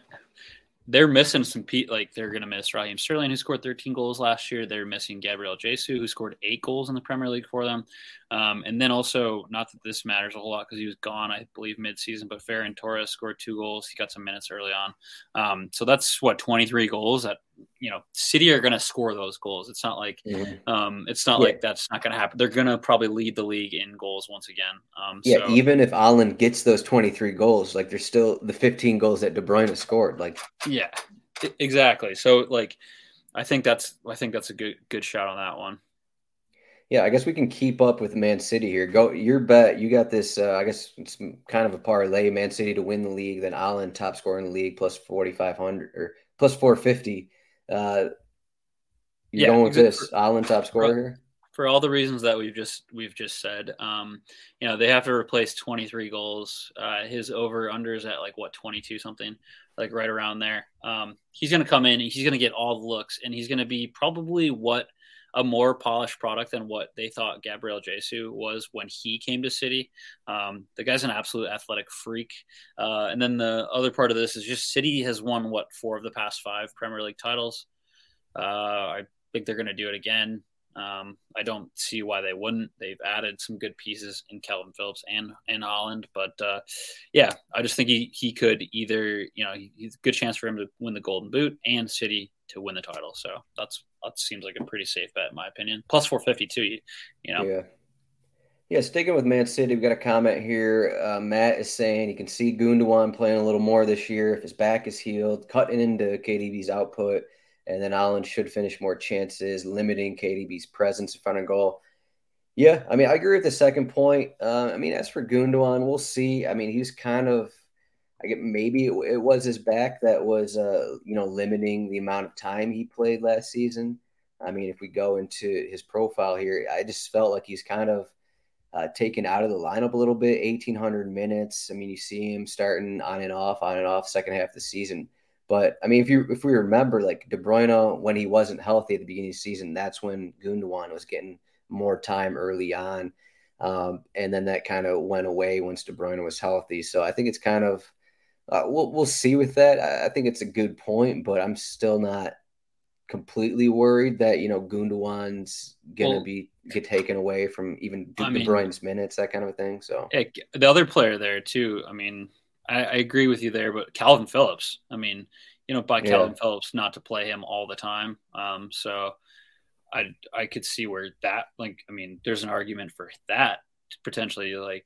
they're missing some pe- like they're going to miss Raheem Sterling, who scored 13 goals last year. They're missing Gabriel Jesus, who scored eight goals in the Premier League for them. Um, and then also, not that this matters a whole lot because he was gone, I believe, midseason, but Ferran Torres scored two goals. He got some minutes early on. Um, so that's what 23 goals that you know City are going to score those goals. It's not like mm-hmm. um, it's not yeah. like that's not going to happen. They're going to probably lead the league in goals once again. Um, yeah, so. even if Haaland gets those 23 goals, like there's still the 15 goals that De Bruyne has scored. Like yeah, exactly. So like I think that's I think that's a good good shot on that one. Yeah, I guess we can keep up with Man City here. Go your bet. You got this. Uh, I guess it's kind of a parlay. Man City to win the league, then Haaland top scorer in the league plus forty five hundred or plus four fifty. Uh, you're yeah, going with this Haaland top scorer here for all the reasons that we've just we've just said. Um, you know, they have to replace 23 goals. Uh, his over under is at like what 22 something, like right around there. Um, he's going to come in, and he's going to get all the looks, and he's going to be probably what a more polished product than what they thought Gabriel Jesus was when he came to City. Um, the guy's an absolute athletic freak. Uh, and then the other part of this is just City has won what four of the past five Premier League titles. Uh, I think they're going to do it again. Um, I don't see why they wouldn't. They've added some good pieces in Calvin Phillips and and Haaland, but uh, yeah, I just think he he could either you know he's a good chance for him to win the Golden Boot and City to win the title. So that's that seems like a pretty safe bet in my opinion. Plus four fifty two, you know. Yeah. Yeah, sticking with Man City, we've got a comment here. Uh, Matt is saying he can see Gundogan playing a little more this year if his back is healed, cutting into KDB's output and then Haaland should finish more chances, limiting KDB's presence in front of goal. Yeah, I mean, I agree with the second point. Uh, I mean, as for Gundogan, we'll see. I mean, he's kind of, I get maybe it, was his back that was, uh, you know, limiting the amount of time he played last season. I mean, if we go into his profile here, I just felt like he's kind of uh, taken out of the lineup a little bit. 1,800 minutes. I mean, you see him starting on and off, on and off, second half of the season. But I mean, if you if we remember, like De Bruyne, when he wasn't healthy at the beginning of the season, that's when Gundogan was getting more time early on, um, and then that kind of went away once De Bruyne was healthy. So I think it's kind of uh, we'll we'll see with that. I, I think it's a good point, but I'm still not completely worried that you know Gundogan's gonna well, be get taken away from even De, I mean, De Bruyne's minutes, that kind of a thing. So yeah, the other player there too. I mean, I, I, agree with you there, but Calvin Phillips, I mean, you know, by yeah. Calvin Phillips not to play him all the time. Um, so I I could see where that like I mean, there's an argument for that potentially. Like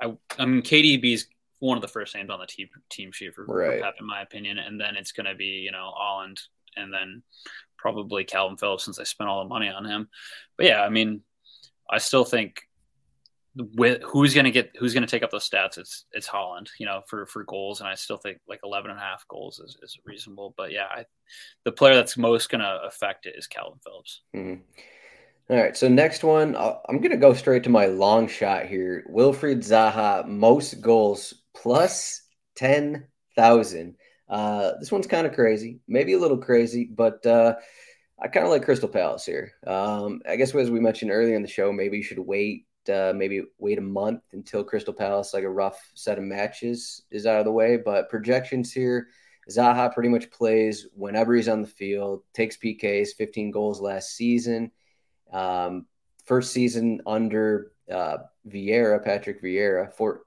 I I mean, KDB's one of the first names on the team team sheet for, right. for Pep, in my opinion, and then it's going to be you know Haaland and then probably Calvin Phillips since I spent all the money on him. But yeah, I mean, I still think with who's going to get who's going to take up those stats it's it's Haaland you know for for goals and I still think like 11 and a half goals is, is reasonable but yeah I, the player that's most going to affect it is Calvin Phillips mm-hmm. All right so next one I'm going to go straight to my long shot here Wilfried Zaha most goals plus 10,000 uh, this one's kind of crazy maybe a little crazy but uh, I kind of like Crystal Palace here um, I guess as we mentioned earlier in the show maybe you should wait uh, maybe wait a month until Crystal Palace, like a rough set of matches, is out of the way. But projections here, Zaha pretty much plays whenever he's on the field, takes PKs, 15 goals last season. Um, first season under uh, Vieira, Patrick Vieira, for,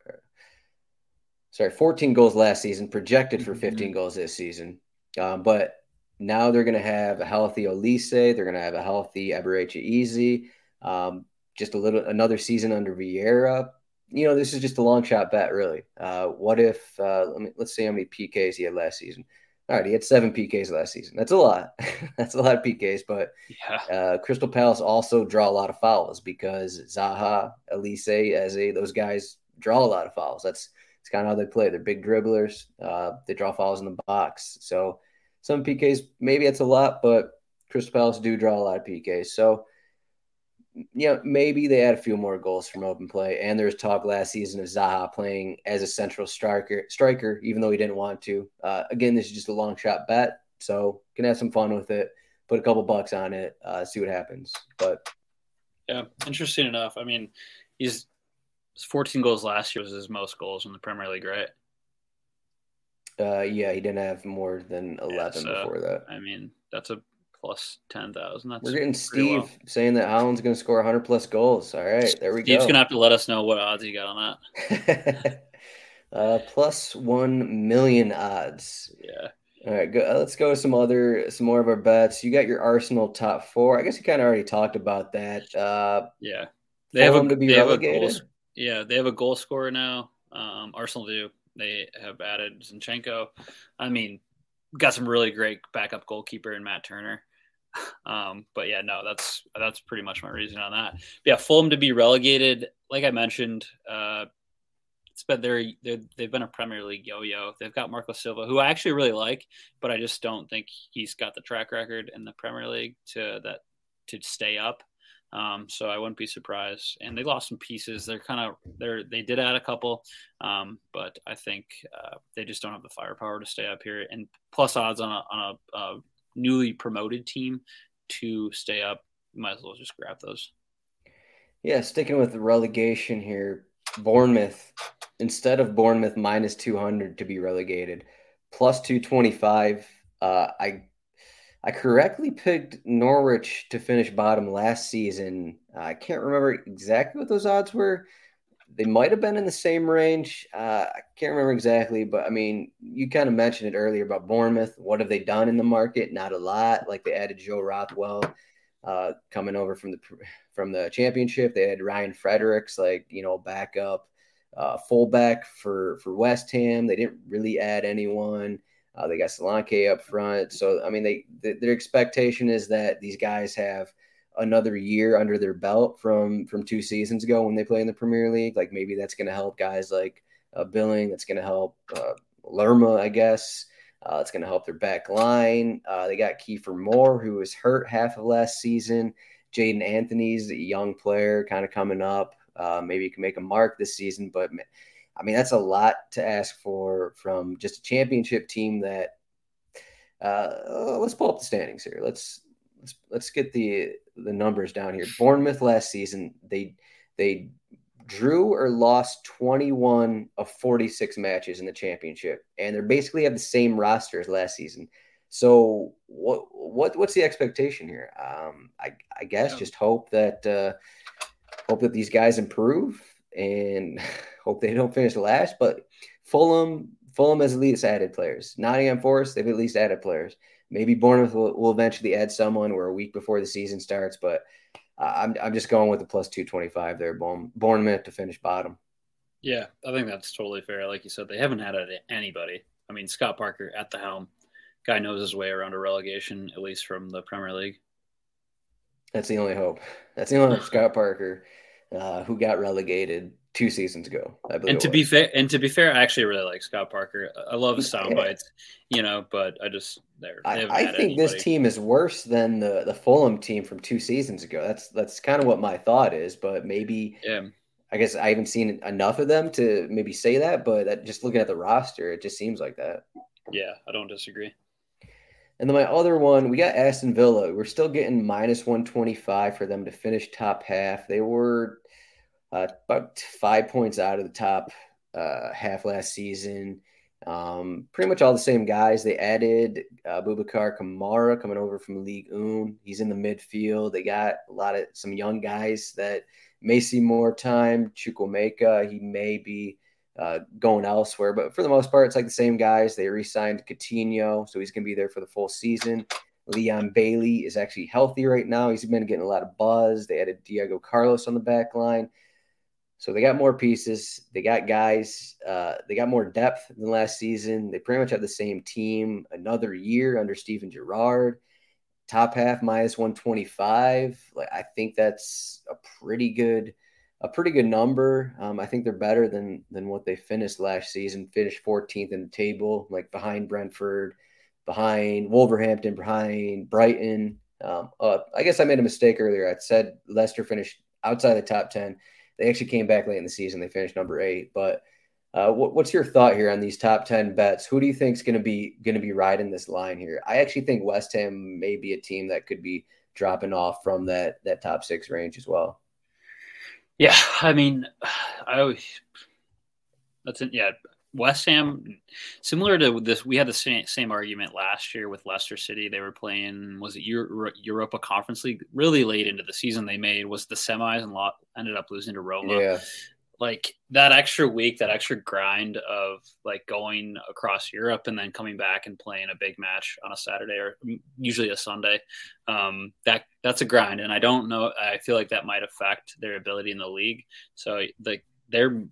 sorry, 14 goals last season, projected for 15 mm-hmm. goals this season. Um, but now they're going to have a healthy Olise. They're going to have a healthy Eberechi Eze. Um, just a little another season under Vieira. You know, this is just a long shot bet, really. Uh, what if uh, let me let's see how many PKs he had last season. All right, he had seven PKs last season. That's a lot. That's a lot of PKs. But yeah. uh, Crystal Palace also draw a lot of fouls because Zaha, Olise, Eze, those guys draw a lot of fouls. That's it's kind of how they play. They're big dribblers. Uh, they draw fouls in the box. So some PKs, maybe it's a lot, but Crystal Palace do draw a lot of PKs. So you know, maybe they add a few more goals from open play. And there's talk last season of Zaha playing as a central striker, striker, even though he didn't want to. Uh, again, this is just a long shot bet, so can have some fun with it. Put a couple bucks on it, uh, see what happens. But yeah, interesting enough. I mean, he's 14 goals last year was his most goals in the Premier League, right? Uh, yeah, he didn't have more than 11 yeah, so, before that. I mean, that's a plus 10,000. We're getting Steve well. saying that Haaland's going to score 100 plus goals. All right, there we Steve's go. Steve's going to have to let us know what odds he got on that. uh, plus 1 million odds. Yeah. All right, go, uh, let's go to some other, some more of our bets. You got your Arsenal top four. I guess you kind of already talked about that. Uh, yeah, they have a, to be relegated. Goal, yeah, they have a goal scorer now. Um, Arsenal do. They have added Zinchenko. I mean, got some really great backup goalkeeper in Matt Turner. Um, but yeah, no, that's that's pretty much my reason on that. But yeah, Fulham to be relegated, like I mentioned, uh, it's been they're, they've been a Premier League yo-yo. They've got Marco Silva, who I actually really like, but I just don't think he's got the track record in the Premier League to that to stay up. Um, so I wouldn't be surprised. And they lost some pieces. They're kind of they're they did add a couple, um, but I think uh, they just don't have the firepower to stay up here. And plus odds on a on a, a newly promoted team to stay up, might as well just grab those. Yeah, sticking with the relegation here, Bournemouth instead of Bournemouth minus 200 to be relegated, plus 225. Uh, I I correctly picked Norwich to finish bottom last season. I can't remember exactly what those odds were. They might have been in the same range. Uh, I can't remember exactly, but I mean, you kind of mentioned it earlier about Bournemouth. What have they done in the market? Not a lot. Like they added Joe Rothwell uh, coming over from the from the championship. They had Ryan Fredericks, like you know, backup uh, fullback for for West Ham. They didn't really add anyone. Uh, they got Solanke up front. So I mean, they, their expectation is that these guys have another year under their belt from from two seasons ago when they play in the Premier League. Like maybe that's going to help guys like uh, Billing. That's going to help uh, Lerma, I guess. Uh, it's going to help their back line. Uh, they got Kiefer Moore, who was hurt half of last season. Jaidon Anthony's a young player, kind of coming up. Uh, maybe he can make a mark this season, but I mean that's a lot to ask for from just a championship team that. Uh, let's pull up the standings here. Let's let's let's get the the numbers down here. Bournemouth last season they they drew or lost 21 of 46 matches in the championship and they're basically have the same roster as last season. So what what what's the expectation here? Um, I I guess yeah. just hope that uh, hope that these guys improve and hope they don't finish last. But Fulham Fulham has at least added players. Nottingham Forest they've at least added players. Maybe Bournemouth will, will eventually add someone. We're a week before the season starts, but uh, I'm I'm just going with the plus two twenty five there. Bournemouth to finish bottom. Yeah, I think that's totally fair. Like you said, they haven't added anybody. I mean, Scott Parker at the helm, guy knows his way around a relegation, at least from the Premier League. That's the only hope. That's the only hope. Scott Parker. Uh, who got relegated two seasons ago. I believe. And to be fair, and to be fair, I actually really like Scott Parker. I love his sound bites, you know, but I just there. I, I think anybody. this team is worse than the the Fulham team from two seasons ago. That's that's kind of what my thought is, but maybe. Yeah. I guess I haven't seen enough of them to maybe say that, but that, just looking at the roster, it just seems like that. Yeah, I don't disagree. And then my other one, we got Aston Villa. We're still getting minus 125 for them to finish top half. They were uh, about five points out of the top uh, half last season. Um, pretty much all the same guys. They added uh, Boubacar Kamara coming over from League 1. He's in the midfield. They got a lot of some young guys that may see more time. Chukwuemeka, he may be uh, going elsewhere. But for the most part, it's like the same guys. They re-signed Coutinho, so he's going to be there for the full season. Leon Bailey is actually healthy right now. He's been getting a lot of buzz. They added Diego Carlos on the back line. So they got more pieces. They got guys. Uh, they got more depth than last season. They pretty much have the same team another year under Steven Gerrard. Top half minus 125. Like I think that's a pretty good – a pretty good number. Um, I think they're better than than what they finished last season. Finished 14th in the table, like behind Brentford, behind Wolverhampton, behind Brighton. Um, uh, I guess I made a mistake earlier. I said Leicester finished outside the top 10. They actually came back late in the season. They finished number eight. But uh, what, what's your thought here on these top 10 bets? Who do you think is going to be going to be riding this line here? I actually think West Ham may be a team that could be dropping off from that that top six range as well. Yeah, I mean, I always that's it. Yeah, West Ham, similar to this, we had the same, same argument last year with Leicester City. They were playing was it Euro, Europa Conference League really late into the season. They made was the semis and lot, ended up losing to Roma. Yeah, like that extra week, that extra grind of like going across Europe and then coming back and playing a big match on a Saturday or usually a Sunday. Um, that that's a grind, and I don't know. I feel like that might affect their ability in the league. So like they're,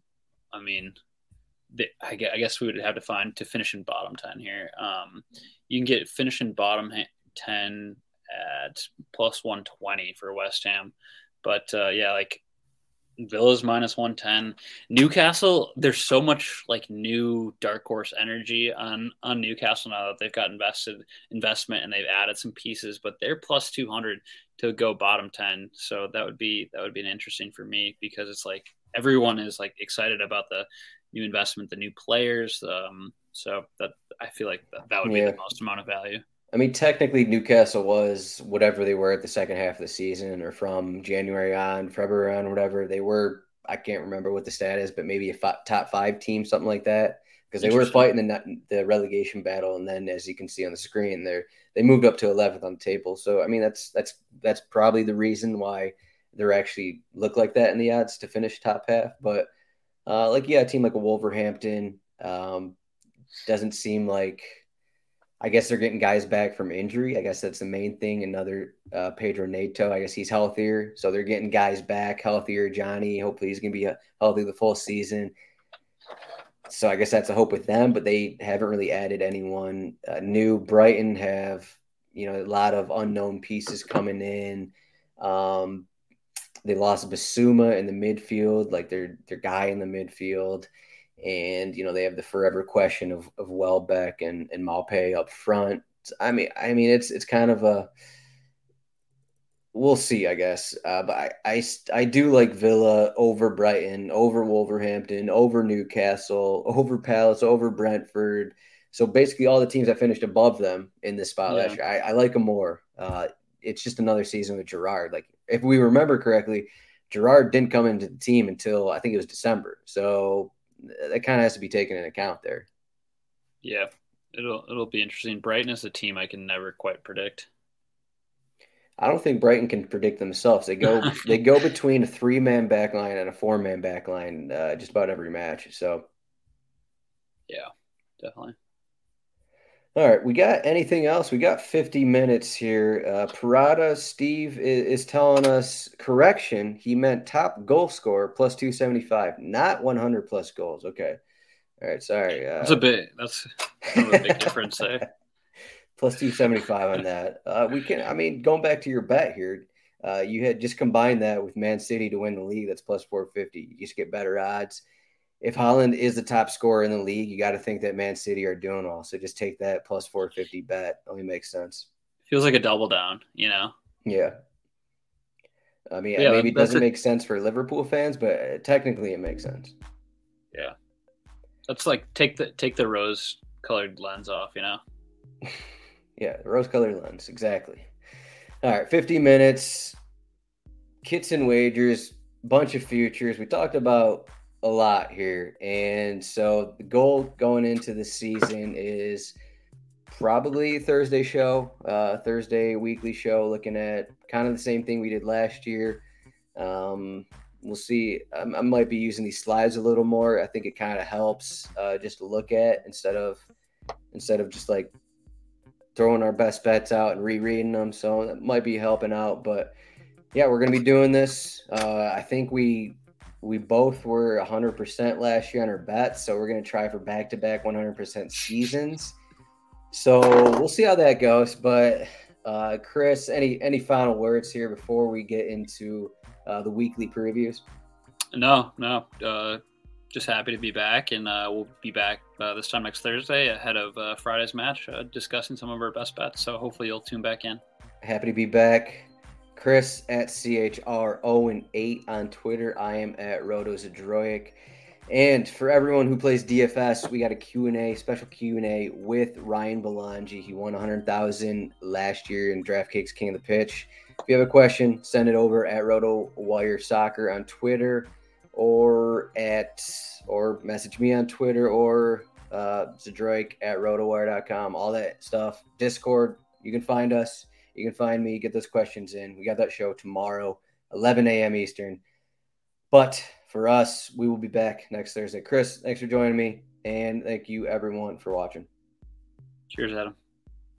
I mean, I, guess, I guess we would have to find to finish in bottom ten here. Um, you can get finish in bottom ten at plus one twenty for West Ham, but uh, yeah, like Villa's minus 110. Newcastle, there's so much like new dark horse energy on on Newcastle now that they've got invested investment and they've added some pieces, but they're plus 200 to go bottom 10. So that would be that would be an interesting for me because it's like everyone is like excited about the new investment, the new players. Um, so that I feel like that, that would be the most amount of value. I mean, technically, Newcastle was whatever they were at the second half of the season, or from January on, February on, whatever they were. I can't remember what the stat is, but maybe a f- top five team, something like that, because they were fighting the the relegation battle, and then as you can see on the screen, they they moved up to 11th on the table. So I mean, that's that's that's probably the reason why they're actually look like that in the odds to finish top half. But uh, like yeah, a team like a Wolverhampton um, doesn't seem like I guess they're getting guys back from injury. I guess that's the main thing. Another uh, Pedro Neto. I guess he's healthier, so they're getting guys back healthier. Johnny, hopefully, he's to be uh, healthy the full season. So I guess that's a hope with them, but they haven't really added anyone uh, new. Brighton have you know a lot of unknown pieces coming in. Um, they lost Bissouma in the midfield, like their their guy in the midfield and you know they have the forever question of of Welbeck and and Maupay up front. I mean, I mean it's it's kind of a we'll see, I guess. Uh, but I, I I do like Villa over Brighton, over Wolverhampton, over Newcastle, over Palace, over Brentford. So basically, all the teams that finished above them in this spot yeah. last year, I, I like them more. Uh, it's just another season with Gerrard. Like if we remember correctly, Gerrard didn't come into the team until I think it was December. So that kind of has to be taken into account there. Yeah, it'll it'll be interesting. Brighton is a team I can never quite predict. I don't think Brighton can predict themselves. They go they go between a three man backline and a four man backline uh, just about every match. So, yeah, definitely. All right, we got anything else? We got 50 minutes here. Uh, Parada Steve is, is, telling us correction. He meant top goal scorer plus 275, not 100 plus goals. Okay. All right, sorry. Uh, that's a bit. That's a big difference there. Plus 275 on that. Uh, we can. I mean, going back to your bet here, Uh, you had just combined that with Man City to win the league. That's plus 450. You just get better odds. If Haaland is the top scorer in the league, you got to think that Man City are doing well. So just take that plus 450 bet. Only makes sense. Feels like a double down, you know? Yeah. I mean, yeah, maybe it doesn't a... make sense for Liverpool fans, but technically it makes sense. Yeah. That's like take the take the rose colored lens off, you know? yeah, rose colored lens, exactly. All right, 50 minutes, kits and wagers, bunch of futures. We talked about a lot here. And so the goal going into the season is probably Thursday show, uh, Thursday weekly show, looking at kind of the same thing we did last year. Um, we'll see. I, I, might be using these slides a little more. I think it kind of helps uh, just to look at instead of instead of just like throwing our best bets out and rereading them. So that might be helping out. But yeah, we're going to be doing this. Uh, I think we we both were 100% last year on our bets. So we're going to try for back to back 100% seasons. So we'll see how that goes. But uh, Chris, any any final words here before we get into uh, the weekly previews? No, no. Uh, just happy to be back, and uh, we'll be back uh, this time next Thursday ahead of uh, Friday's match, uh, discussing some of our best bets. So hopefully you'll tune back in. Happy to be back. Chris at CHR08 on Twitter. I am at RotoZdroik. And for everyone who plays DFS, we got a Q&A, special Q&A with Ryan Belangi. He won 100,000 last year in DraftKings King of the Pitch. If you have a question, send it over at RotoWire Soccer on Twitter or at or message me on Twitter or uh, Zdroik at rotowire.com, all that stuff. Discord, you can find us. You can find me, get those questions in. We got that show tomorrow, 11 a.m. Eastern. But for us, we will be back next Thursday. Chris, thanks for joining me. And thank you, everyone, for watching. Cheers, Adam.